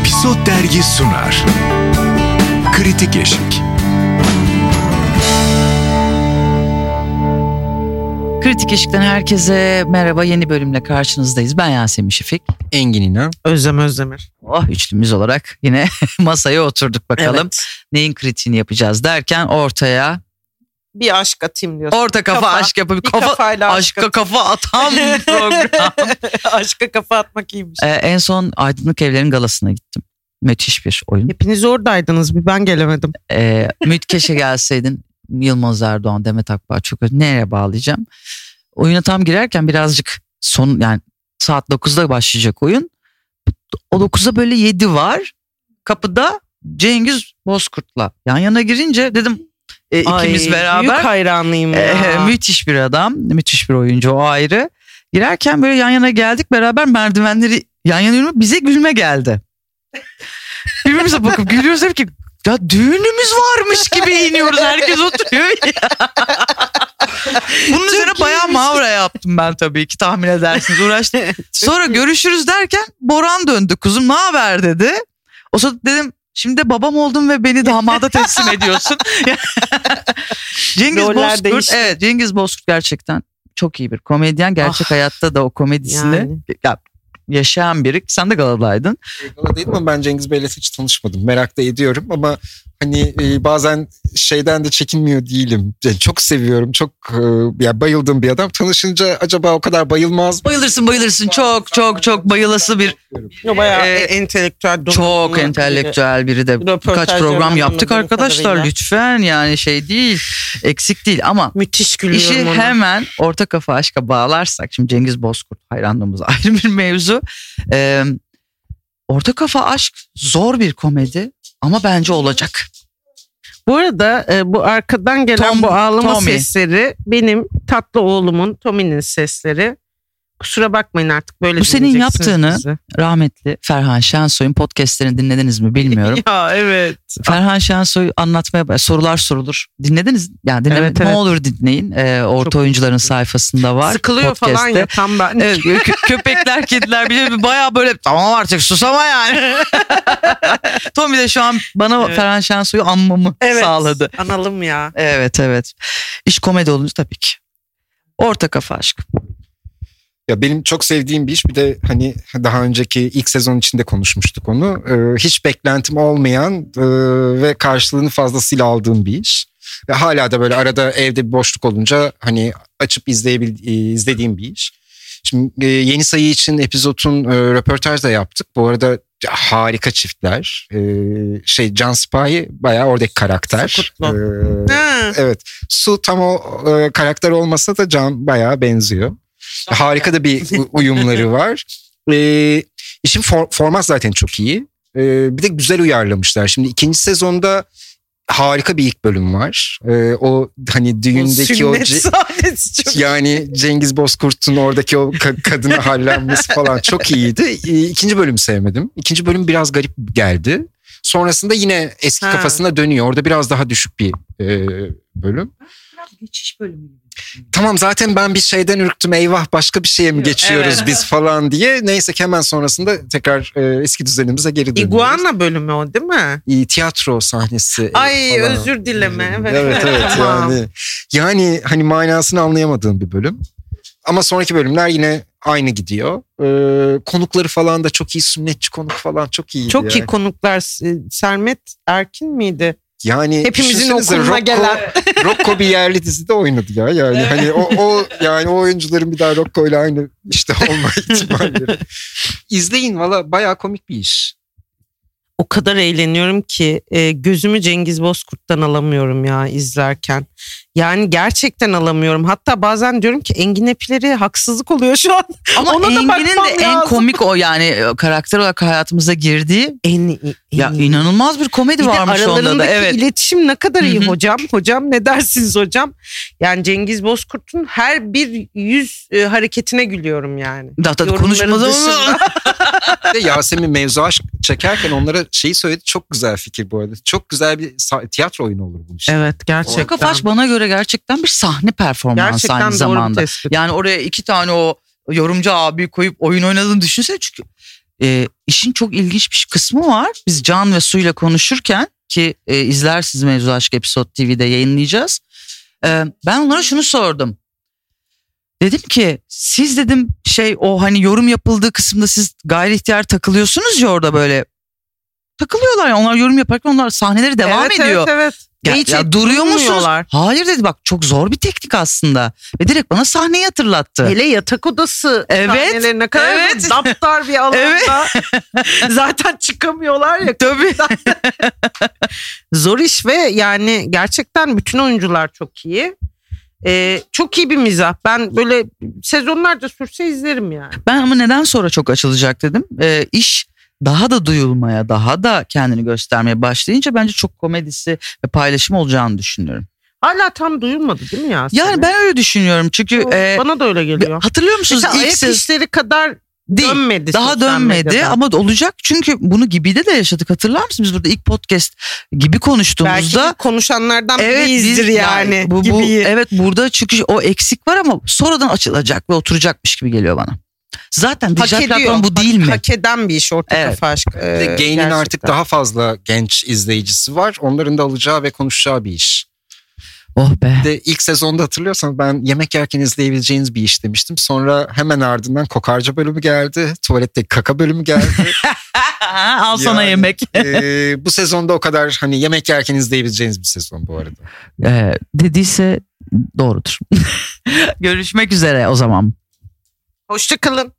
Episod Dergi sunar. Kritik Eşik. Kritik Eşik'ten herkese merhaba yeni bölümle karşınızdayız. Ben Yasemin Şefik. Engin İnan. Özlem Özdemir. Oh üçlümüz olarak yine masaya oturduk bakalım. Evet. Neyin kritiğini yapacağız derken ortaya Bir aşk atayım diyorsun. orta kafa, Kafa. aşk yapıp Bir kafa kafayla aşk aşka kafa atan program. Aşka kafa atmak iyiymiş. Ee, en son Aydınlık Evler'in galasına gittim. Müthiş bir oyun. Hepiniz oradaydınız bir ben gelemedim. Ee, Ümit keşke gelseydin. Yılmaz Erdoğan, Demet Akbağ çok. Nereye bağlayacağım? Oyuna tam girerken birazcık son yani saat 9'da başlayacak oyun. O 9'da böyle 7 var. Kapıda Cengiz Bozkurt'la yan yana girince dedim e, ikimiz Ay, beraber. Büyük hayranıyım ya. Ee, müthiş bir adam, müthiş bir oyuncu o ayrı. Girerken böyle yan yana geldik beraber merdivenleri yan yana yürüme bize gülme geldi. Birbirimize bakıp gülüyoruz hep ki ya düğünümüz varmış gibi iniyoruz herkes oturuyor ya. Bunun üzerine bayağı mavra yaptım ben tabii ki tahmin edersiniz uğraştım. Sonra görüşürüz derken Boran döndü kuzum ne haber dedi. O sırada dedim şimdi babam oldun ve beni damada teslim ediyorsun. Cengiz Roller Bozkurt değişti. evet Cengiz Bozkurt gerçekten çok iyi bir komedyen. Gerçek Ah. hayatta da o komedisini Yani. ya, yaşayan biri. Sen de Galadaydın. Galadaydım ama ben Cengiz Bey'le hiç tanışmadım. Merak da ediyorum ama hani e, bazen şeyden de çekinmiyor değilim. Yani çok seviyorum. Çok e, ya bayıldığım bir adam. Tanışınca acaba o kadar bayılmaz mı? Bayılırsın bayılırsın çok çok çok bayılası bir O bayağı Ee, entelektüel. çok entelektüel biri de birkaç program yaptık arkadaşlar kadarıyla. lütfen yani şey değil eksik değil ama Müthiş gülüyorum İşi ona. hemen orta kafa aşka bağlarsak şimdi Cengiz Bozkurt hayranlığımız ayrı bir mevzu. Ee, orta kafa aşk zor bir komedi ama bence olacak. Bu arada e, bu arkadan gelen Tom- bu ağlama Tommy. sesleri benim tatlı oğlumun Tommy'nin sesleri. Kusura bakmayın artık böyle Bu senin yaptığını- bizi. Rahmetli Ferhan Şensoy'un podcastlerini dinlediniz mi bilmiyorum. ya evet. Ferhan Şensoy anlatmaya sorular sorulur. Dinlediniz? Yani dinleme Evet, ne evet. olur dinleyin. Ee, orta Çok oyuncuların güzel. sayfasında var. Sıkılıyor falan podcast'te. ya tam ben. Evet, kö- köpekler, kediler bir de bayağı böyle tamam artık sus ama yani. Tommy de şu an bana Evet. Ferhan Şensoy'u anmamı Evet, sağladı. Analım ya. Evet evet. İş komedi olunca tabii ki. Orta kafa aşk. Ya benim çok sevdiğim bir iş. Bir de hani daha önceki ilk sezon içinde konuşmuştuk onu. Ee, hiç beklentim olmayan e, ve karşılığını fazlasıyla aldığım bir iş. Ve hala da böyle arada evde bir boşluk olunca hani açıp izleyebil e, izlediğim bir iş. Şimdi e, yeni sayı için epizodun e, röportaj da yaptık. Bu arada harika çiftler. E, şey Can Sipahi bayağı oradaki karakter. E, evet. Su tam o e, karakter olmasa da Can bayağı benziyor. Harika da bir uyumları var. E, işin for- format zaten çok iyi. E, bir de güzel uyarlamışlar. Şimdi ikinci sezonda harika bir ilk bölüm var. E, o hani düğündeki o, Sünnet ce- yani Cengiz Bozkurt'un oradaki o ka- kadına hallenmesi falan çok iyiydi. E, İkinci bölümü sevmedim. İkinci bölüm biraz garip geldi. Sonrasında yine eski Ha. kafasına dönüyor. Orada biraz daha düşük bir e, bölüm. Geçiş bölümü Tamam zaten ben bir şeyden ürktüm eyvah başka bir şeye mi geçiyoruz Evet. biz falan diye. Neyse ki hemen sonrasında tekrar e, eski düzenimize geri dönüyoruz. İguana bölümü o değil mi? İyi, tiyatro sahnesi. e, Ay falan. özür dileme. Evet, Evet evet Tamam. yani. Yani hani manasını anlayamadığım bir bölüm. Ama sonraki bölümler yine aynı gidiyor. Ee, konukları falan da çok iyi. Sünnetçi konuk falan çok iyiydi. Çok iyi konuklar. E, Sermet Erkin miydi? Yani Hepimizin okuluna Rocco- gelen. Rocco bir yerli dizide oynadı ya. Yani hani o, o yani o oyuncuların bir daha Rocco ile aynı işte olma ihtimalleri. İzleyin valla bayağı komik bir iş. O kadar eğleniyorum ki e, gözümü Cengiz Bozkurt'tan alamıyorum ya izlerken. Yani gerçekten alamıyorum. Hatta bazen diyorum ki Engin Epileri haksızlık oluyor şu an. Ama Ona Engin'in de en lazım. komik o yani e, karakter olarak hayatımıza girdiği En, en ya inanılmaz bir komedi Bir de varmış onda da. aralarındaki Evet. iletişim ne kadar iyi hocam. Hocam ne dersiniz hocam? Yani Cengiz Bozkurt'un her bir yüz e, hareketine gülüyorum yani. Da, da, Yorumları konuşmadan de Yasemin mevzu aşk çekerken onlara şeyi söyledi. Çok güzel fikir bu arada. Çok güzel bir tiyatro oyunu olur bu iş. Evet gerçekten. kafa aşk bana göre gerçekten bir sahne performansı Gerçekten aynı doğru zamanda. tespit. Yani oraya iki tane o yorumcu abi koyup oyun oynadığını düşünsene çünkü e, işin çok ilginç bir kısmı var. Biz Can ve Su ile konuşurken ki e, izlersiniz Mevzu Aşk Episode TV'de yayınlayacağız. E, ben onlara şunu sordum. Dedim ki siz dedim şey o hani yorum yapıldığı kısımda siz gayri ihtiyar takılıyorsunuz ya orada böyle. Takılıyorlar ya onlar yorum yaparken onlar sahneleri devam evet, ediyor. Evet evet. Ya, Hiç ya duruyor musunuz? Hayır dedi bak çok zor bir teknik aslında. Ve direkt bana sahneyi hatırlattı. Hele yatak odası Evet, sahnelerine kadar evet. daptar bir alanda. Evet. Zaten çıkamıyorlar ya. Tabii. Zor iş ve yani gerçekten bütün oyuncular çok iyi. Ee, çok iyi bir mizah. Ben böyle sezonlarca sürse izlerim yani. Ben ama neden sonra çok açılacak dedim. Ee, iş daha da duyulmaya, daha da kendini göstermeye başlayınca bence çok komedisi ve paylaşım olacağını düşünüyorum. Hala tam duyulmadı değil mi ya? Yani ben öyle düşünüyorum çünkü e, Bana da öyle geliyor. hatırlıyor musunuz Mesela ilk ayak sezon işleri kadar değil. dönmedi. Daha dönmedi medyada. ama olacak çünkü bunu Gibi'de de yaşadık hatırlar mısınız? Biz burada ilk podcast gibi Belki konuştuğumuzda de konuşanlardan Evet biriyizdir biz- yani. bu, bu, evet burada çünkü o eksik var ama sonradan açılacak ve oturacakmış gibi geliyor bana. Zaten dijital platform bu değil hak, mi? Hak eden bir iş orta Evet. kafa aşk. De Gain'in artık daha fazla genç izleyicisi var. Onların da alacağı ve konuşacağı bir iş. Oh be. De ilk sezonda hatırlıyorsanız ben yemek yerken izleyebileceğiniz bir iş demiştim. Sonra hemen ardından kokarca bölümü geldi. Tuvalette kaka bölümü geldi. Al sana Yani, yemek. Ee, bu sezonda o kadar hani yemek yerken izleyebileceğiniz bir sezon bu arada. Ee, dediyse doğrudur. Görüşmek üzere o zaman. Hoşçakalın.